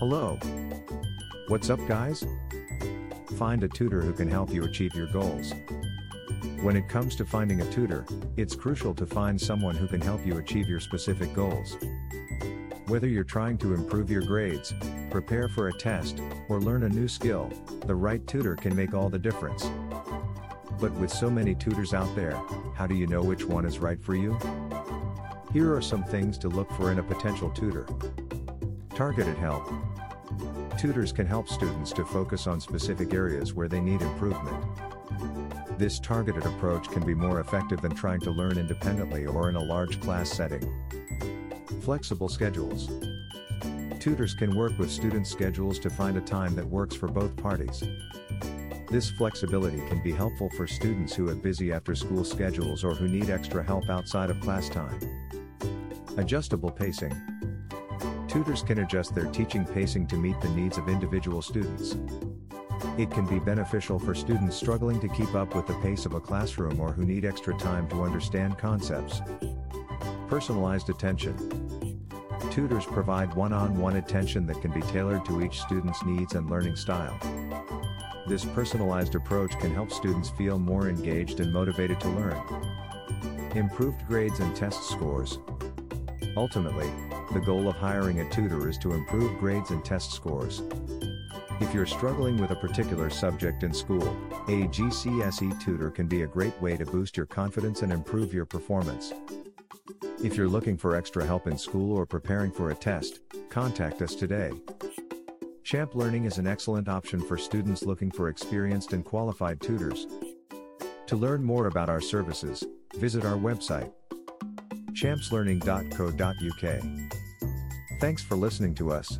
Hello. What's up, guys? Find a tutor who can help you achieve your goals. When it comes to finding a tutor, it's crucial to find someone who can help you achieve your specific goals. Whether you're trying to improve your grades, prepare for a test, or learn a new skill, the right tutor can make all the difference. But with so many tutors out there, how do you know which one is right for you? Here are some things to look for in a potential tutor. Targeted help. Tutors can help students to focus on specific areas where they need improvement. This targeted approach can be more effective than trying to learn independently or in a large class setting. Flexible schedules. Tutors can work with students' schedules to find a time that works for both parties. This flexibility can be helpful for students who have busy after school schedules or who need extra help outside of class time. Adjustable pacing. Tutors can adjust their teaching pacing to meet the needs of individual students. It can be beneficial for students struggling to keep up with the pace of a classroom or who need extra time to understand concepts. Personalized attention. Tutors provide one on one attention that can be tailored to each student's needs and learning style. This personalized approach can help students feel more engaged and motivated to learn. Improved grades and test scores. Ultimately, the goal of hiring a tutor is to improve grades and test scores. If you're struggling with a particular subject in school, a GCSE tutor can be a great way to boost your confidence and improve your performance. If you're looking for extra help in school or preparing for a test, contact us today. Champs Learning is an excellent option for students looking for experienced and qualified tutors. To learn more about our services, visit our website champslearning.co.uk. Thanks for listening to us.